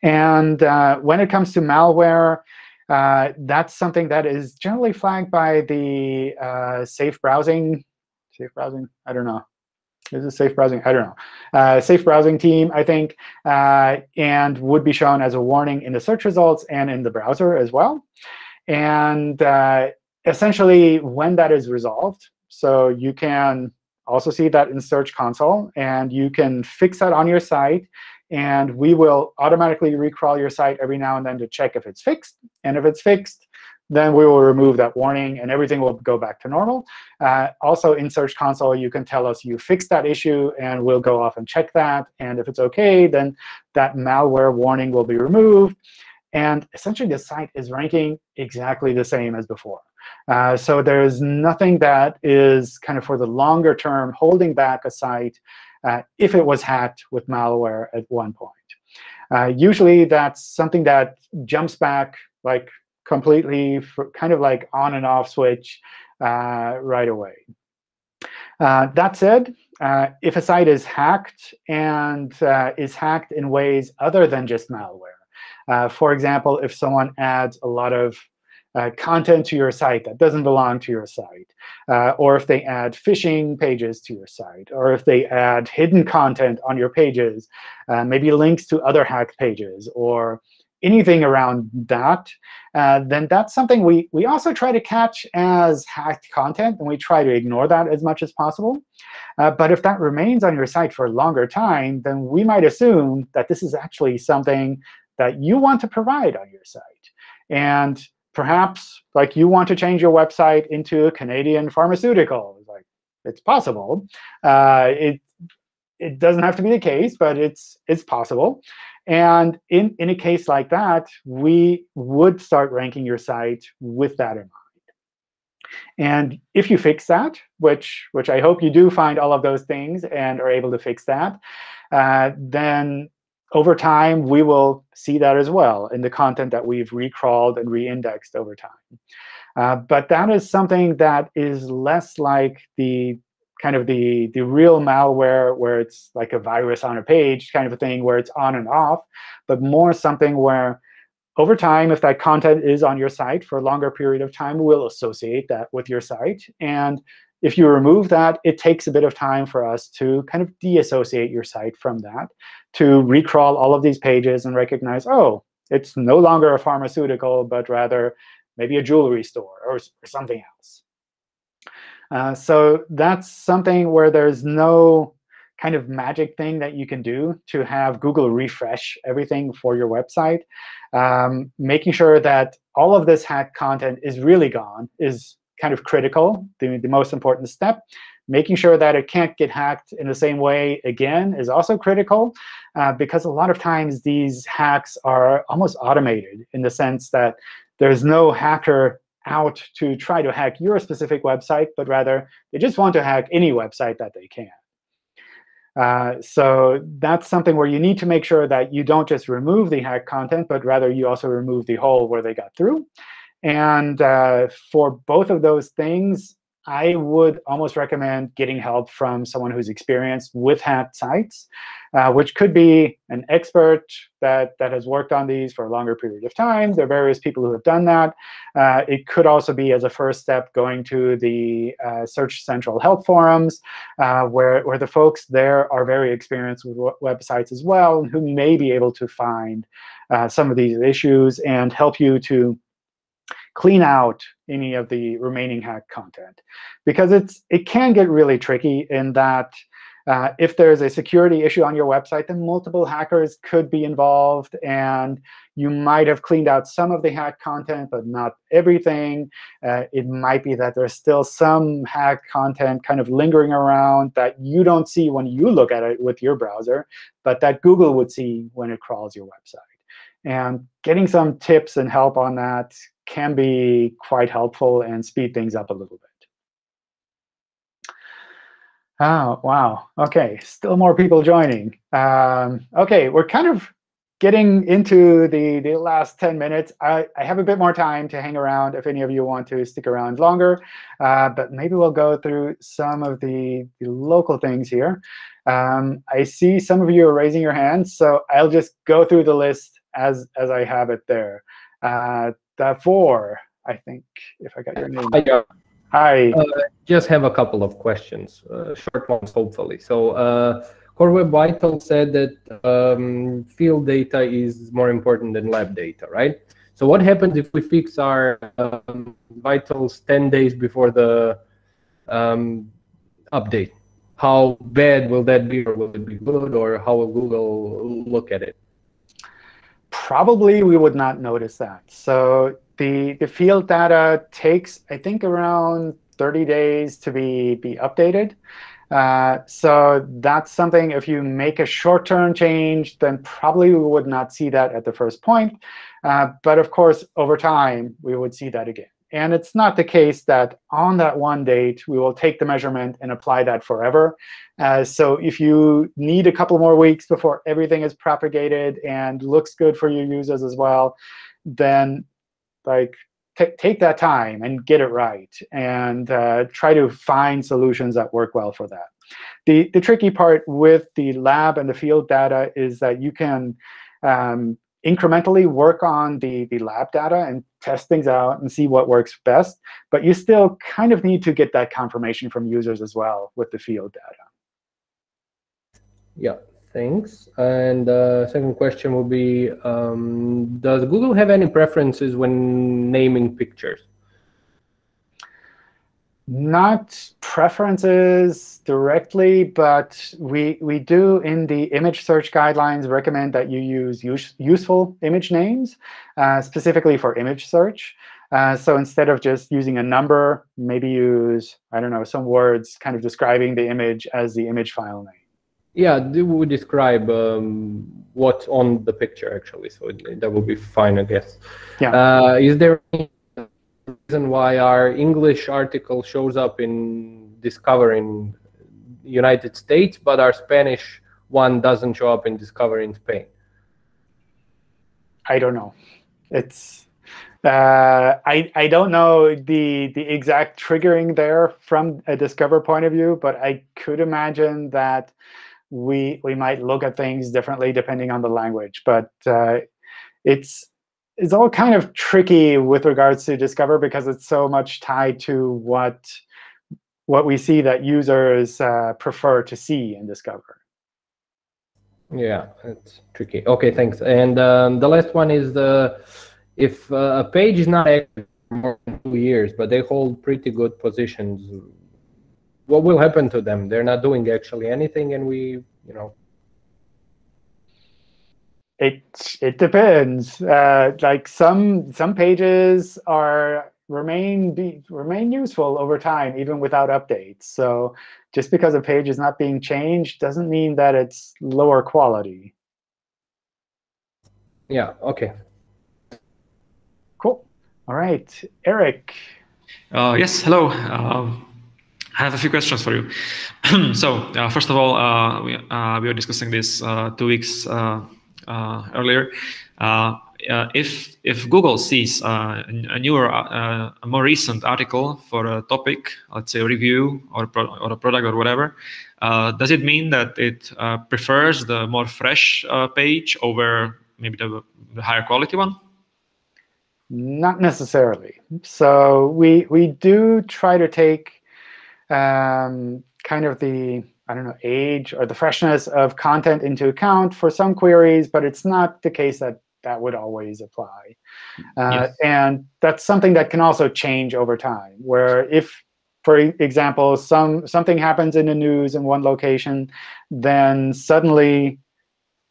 And when it comes to malware, uh, that's something that is generally flagged by the uh, safe browsing. Safe browsing? I don't know. Is it safe browsing? I don't know. Uh, safe browsing team, I think, uh, and would be shown as a warning in the search results and in the browser as well. And uh, essentially, when that is resolved, so you can also see that in Search Console, and you can fix that on your site. And we will automatically recrawl your site every now and then to check if it's fixed. And if it's fixed, then we will remove that warning, and everything will go back to normal. Uh, also, in Search Console, you can tell us you fixed that issue, and we'll go off and check that. And if it's OK, then that malware warning will be removed. And essentially, the site is ranking exactly the same as before. Uh, so there's nothing that is kind of for the longer term holding back a site if it was hacked with malware at one point. Uh, usually, that's something that jumps back like completely kind of like on and off switch uh, right away. Uh, that said, uh, if a site is hacked and uh, is hacked in ways other than just malware, uh, for example, if someone adds a lot of uh, content to your site that doesn't belong to your site, or if they add phishing pages to your site, or if they add hidden content on your pages, maybe links to other hacked pages, or anything around that, uh, then that's something we, we also try to catch as hacked content, and we try to ignore that as much as possible. Uh, but if that remains on your site for a longer time, then we might assume that this is actually something that you want to provide on your site. And perhaps like you want to change your website into a Canadian pharmaceutical. Like it's possible. Uh, it it doesn't have to be the case, but it's it's possible. And in, in a case like that, we would start ranking your site with that in mind. And if you fix that, which, which I hope you do find all of those things and are able to fix that, uh, then over time, we will see that as well in the content that we've recrawled and reindexed over time. Uh, but that is something that is less like the kind of the, the real malware where it's like a virus on a page kind of a thing where it's on and off, but more something where over time, if that content is on your site for a longer period of time, we'll associate that with your site. And if you remove that, it takes a bit of time for us to kind of deassociate your site from that, to recrawl all of these pages and recognize, oh, it's no longer a pharmaceutical, but rather maybe a jewelry store or, or something else. Uh, so that's something where there's no kind of magic thing that you can do to have Google refresh everything for your website. Um, making sure that all of this hacked content is really gone is kind of critical, the, the most important step. Making sure that it can't get hacked in the same way again is also critical, uh, because a lot of times these hacks are almost automated in the sense that there's no hacker out to try to hack your specific website, but rather they just want to hack any website that they can. Uh, so that's something where you need to make sure that you don't just remove the hacked content, but rather you also remove the hole where they got through. And uh, for both of those things, I would almost recommend getting help from someone who's experienced with hacked sites, uh, which could be an expert that, that has worked on these for a longer period of time. There are various people who have done that. Uh, it could also be, as a first step, going to the uh, Search Central help forums, uh, where, where the folks there are very experienced with websites as well, and who may be able to find uh, some of these issues and help you to clean out any of the remaining hacked content. Because it's it can get really tricky in that uh, if there's a security issue on your website, then multiple hackers could be involved. And you might have cleaned out some of the hacked content, but not everything. Uh, it might be that there's still some hacked content kind of lingering around that you don't see when you look at it with your browser, but that Google would see when it crawls your website. And getting some tips and help on that can be quite helpful and speed things up a little bit. Oh, wow. OK, still more people joining. Um, OK, we're kind of getting into the, the last 10 minutes. I, I have a bit more time to hang around if any of you want to stick around longer. Uh, but maybe we'll go through some of the, the local things here. Um, I see some of you are raising your hands, so I'll just go through the list as, as I have it there. Uh, four, I think, if I got your name. Hi. Hi. Uh, just have a couple of questions, uh, short ones, hopefully. So uh, Core Web Vital said that um, field data is more important than lab data, right? So what happens if we fix our um, vitals 10 days before the um, update? How bad will that be, or will it be good, or how will Google look at it? Probably we would not notice that. So the, the field data takes, I think, around 30 days to be, be updated. Uh, so that's something, if you make a short-term change, then probably we would not see that at the first point. Uh, but of course, over time, we would see that again. And it's not the case that on that one date, we will take the measurement and apply that forever. Uh, so if you need a couple more weeks before everything is propagated and looks good for your users as well, then like take that time and get it right and uh, try to find solutions that work well for that. The, the tricky part with the lab and the field data is that you can um, incrementally work on the, the lab data and test things out and see what works best. But you still kind of need to get that confirmation from users as well with the field data. Yeah, thanks. And uh, second question will be, um, does Google have any preferences when naming pictures? Not preferences directly, but we we do in the image search guidelines recommend that you use use, useful image names, uh, specifically for image search. Uh, so instead of just using a number, maybe use, I don't know, some words kind of describing the image as the image file name. Yeah, would describe um, what's on the picture, actually. So that would be fine, I guess. Yeah. Uh, is there any reason why our English article shows up in Discover in United States, but our Spanish one doesn't show up in Discover in Spain? I don't know. It's uh, I I don't know the the exact triggering there from a Discover point of view, but I could imagine that we we might look at things differently depending on the language. But uh, it's it's all kind of tricky with regards to Discover because it's so much tied to what what we see that users uh, prefer to see in Discover. Yeah, it's tricky. OK, thanks. And um, the last one is the if uh, a page is not active more than two years, but they hold pretty good positions, what will happen to them? They're not doing actually anything, and we, you know, it it depends. Uh, like some some pages are remain be remain useful over time even without updates. So just because a page is not being changed doesn't mean that it's lower quality. Yeah. Okay. Cool. All right, Eric. Uh, yes. Hello. Uh, I have a few questions for you. so uh, first of all, uh, we, uh, we were discussing this uh, two weeks Uh, earlier. Uh, uh, if if Google sees a newer, a more recent article for a topic, let's say a review or or a product or whatever, does it mean that it prefers the more fresh page over maybe the, the higher quality one? Not necessarily. So we we do try to take um, kind of the I don't know age or the freshness of content into account for some queries, but it's not the case that that would always apply. Uh, yes. And that's something that can also change over time. Where if, for example, some something happens in the news in one location, then suddenly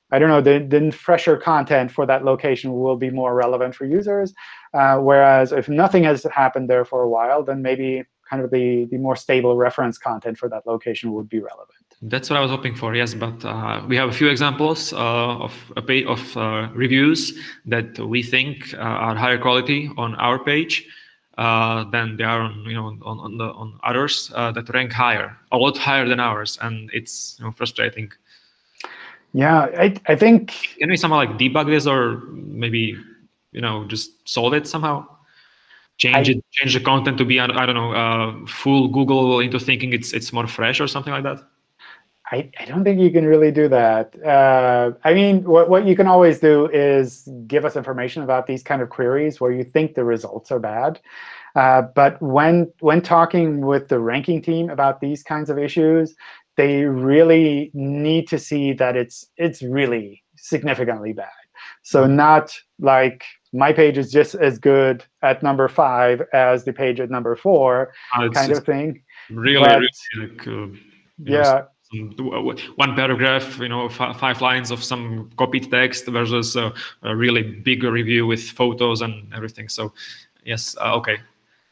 I don't know, the, the fresher content for that location will be more relevant for users. Uh, whereas if nothing has happened there for a while, then maybe kind of the, the more stable reference content for that location would be relevant. That's what I was hoping for, yes. But uh, we have a few examples uh, of a page of uh, reviews that we think uh, are higher quality on our page uh, than they are on you know on, on the on others uh, that rank higher, a lot higher than ours, and it's you know, frustrating. Yeah, I I think can we somehow like debug this or maybe you know just solve it somehow? Change I, it, change the content to be I don't know uh, full Google into thinking it's it's more fresh or something like that? I, I don't think you can really do that. Uh, I mean, what, what you can always do is give us information about these kind of queries where you think the results are bad. Uh, but when when talking with the ranking team about these kinds of issues, they really need to see that it's it's really significantly bad. So mm-hmm. not like my page is just as good at number five as the page at number four, uh, kind of thing. Really, but, really like, uh, yeah. Know, one paragraph, you know, five lines of some copied text versus a, a really big review with photos and everything. So, yes, uh, okay.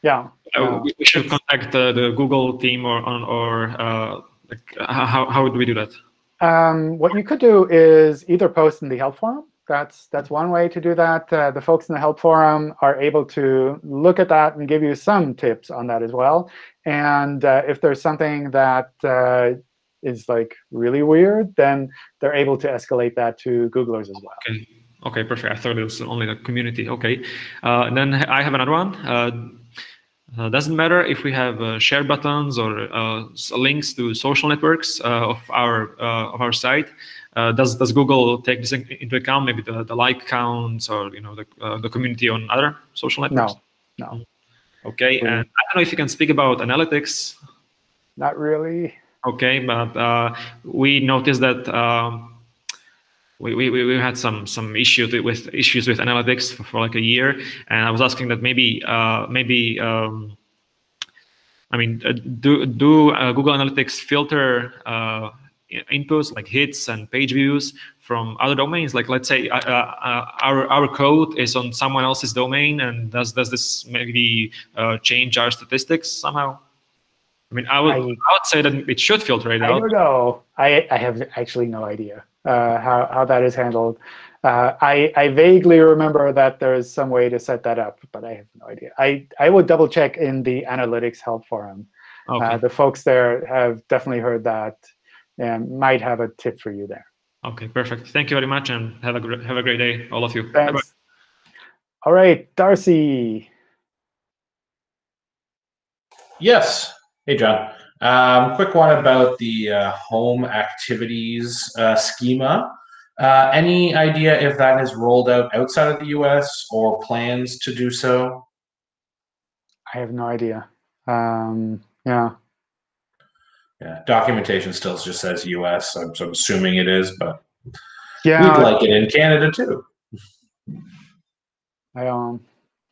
Yeah. Uh, we, we, should contact the Google team or or uh, like, how how do we do that? Um, what you could do is either post in the help forum that's that's one way to do that. Uh, the folks in the help forum are able to look at that and give you some tips on that as well. And uh, if there's something that uh, is like really weird, then they're able to escalate that to Googlers as well. Okay. Okay, perfect. I thought it was only the community. Okay. Uh, then I have another one. Uh, uh, doesn't matter if we have uh, share buttons or uh, links to social networks uh, of our of our site. Uh, does does Google take this into account? Maybe the, the like counts or you know the uh, the community on other social networks. No, no. Okay, and I don't know if you can speak about analytics. Not really. Okay, but uh, we noticed that um, we, we, we had some some issues with issues with analytics for, for like a year, and I was asking that maybe uh, maybe. Um, I mean, uh, do do uh, Google Analytics filter inputs like hits and page views from other domains like let's say uh, uh, our our code is on someone else's domain and does does this maybe uh, change our statistics somehow i mean i would I, I, would say that it should filter it I out i don't know i i have actually no idea uh, how how that is handled uh, I, I vaguely remember that there's some way to set that up, but I have no idea. I, I would double check in the analytics help forum. Uh, okay. the folks there have definitely heard that and might have a tip for you there. Okay, perfect. Thank you very much, and have a great, have a great day, all of you. Thanks. Bye -bye. All right, Darcy. Yes. Hey, John. Um, quick one about the uh, home activities uh, schema. Uh, any idea if that is rolled out outside of the U.S. or plans to do so? I have no idea. Um, yeah. Yeah, documentation still just says U.S. I'm, so I'm assuming it is, but yeah, we'd like it in Canada too. I um,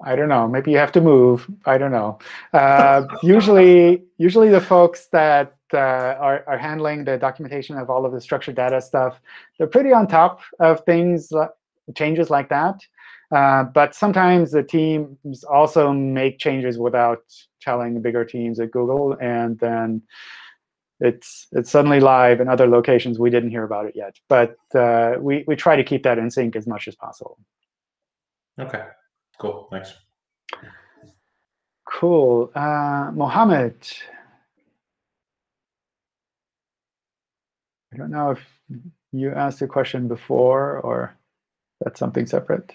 I don't know. Maybe you have to move. I don't know. Uh, usually, usually the folks that uh, are are handling the documentation of all of the structured data stuff, they're pretty on top of things, changes like that. Uh, but sometimes the teams also make changes without telling the bigger teams at Google, and then it's it's suddenly live in other locations we didn't hear about it yet. But uh, we we try to keep that in sync as much as possible. Okay, cool. Thanks. Cool, uh, Mohammed. I don't know if you asked a question before or that's something separate.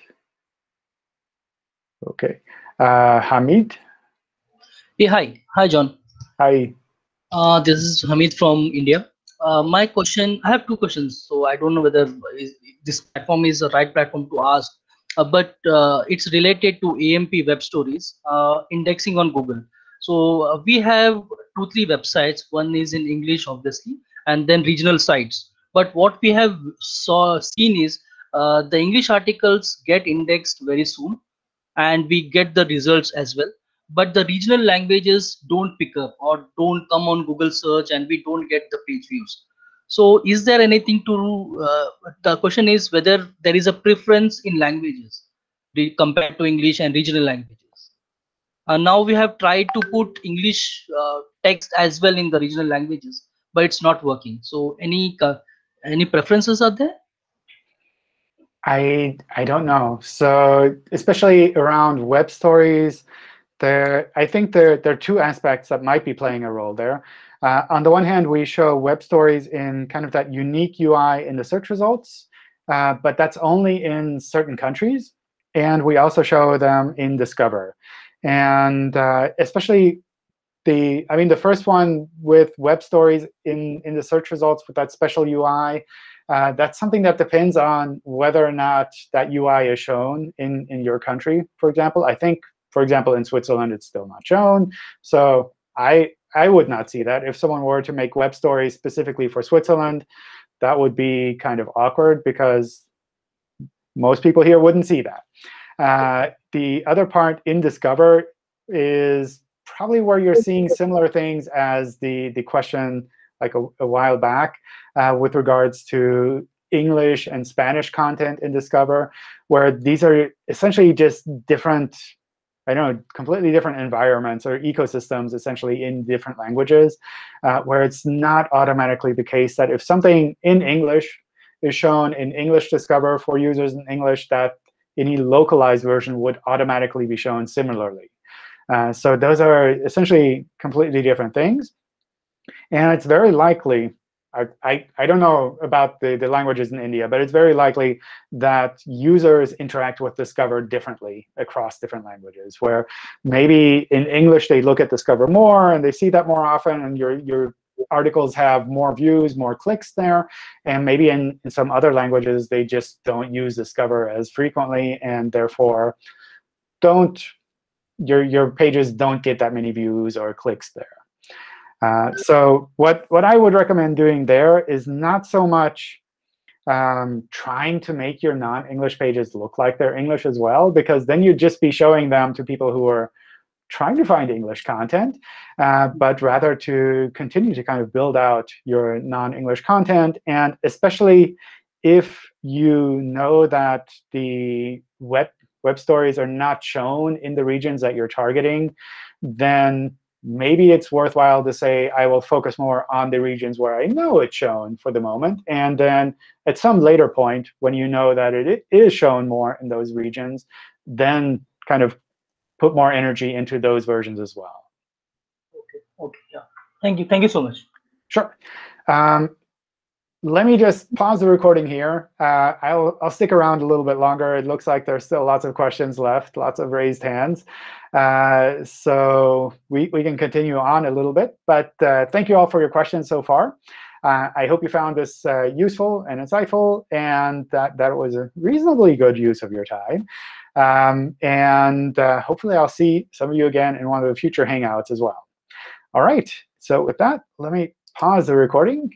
Okay, uh, Hamid. Yeah, hi, hi, John. Hi. Uh, this is Hamid from India. Uh, my question, I have two questions. So I don't know whether this platform is the right platform to ask, uh, but uh, it's related to AMP web stories, uh, indexing on Google. So uh, we have two, three websites. One is in English, obviously, and then regional sites. But what we have saw seen is the English articles get indexed very soon, and we get the results as well. But the regional languages don't pick up or don't come on Google search, and we don't get the page views. So is there anything to, uh, the question is whether there is a preference in languages compared to English and regional languages. Uh, now we have tried to put English uh, text as well in the regional languages, but it's not working. So any uh, any preferences are there? I I don't know. So especially around web stories, there I think there there are two aspects that might be playing a role there. Uh, on the one hand, we show web stories in kind of that unique UI in the search results, uh, but that's only in certain countries. And we also show them in Discover. And uh, especially the, I mean, the first one with web stories in, in the search results with that special UI, uh, that's something that depends on whether or not that UI is shown in, in your country, for example. I think, for example, in Switzerland, it's still not shown. So I, I would not see that. If someone were to make web stories specifically for Switzerland, that would be kind of awkward because most people here wouldn't see that. Uh, the other part in Discover is probably where you're seeing similar things as the, the question like a, a while back uh, with regards to English and Spanish content in Discover, where these are essentially just different, I know, completely different environments or ecosystems essentially in different languages, uh, where it's not automatically the case that if something in English is shown in English Discover for users in English, that any localized version would automatically be shown similarly. Uh, so those are essentially completely different things. And it's very likely, I, I, don't know about the, the languages in India, but it's very likely that users interact with Discover differently across different languages, where maybe in English they look at Discover more and they see that more often, and your, your articles have more views, more clicks there. And maybe in, in some other languages, they just don't use Discover as frequently, and therefore don't your your pages don't get that many views or clicks there. Uh, so what what I would recommend doing there is not so much um, trying to make your non-English pages look like they're English as well, because then you'd just be showing them to people who are trying to find English content, uh, but rather to continue to kind of build out your non-English content. And especially if you know that the web, web stories are not shown in the regions that you're targeting, then maybe it's worthwhile to say, I will focus more on the regions where I know it's shown for the moment. And then at some later point, when you know that it is shown more in those regions, then kind of put more energy into those versions as well. Okay. Okay. Yeah. Thank you. Thank you so much. Sure. Um, let me just pause the recording here. Uh, I'll, I'll stick around a little bit longer. It looks like there's still lots of questions left, lots of raised hands. Uh, so we, we can continue on a little bit. But uh, thank you all for your questions so far. Uh, I hope you found this uh, useful and insightful, and that, that was a reasonably good use of your time. Um, and uh, hopefully, I'll see some of you again in one of the future Hangouts as well. All right. So with that, let me pause the recording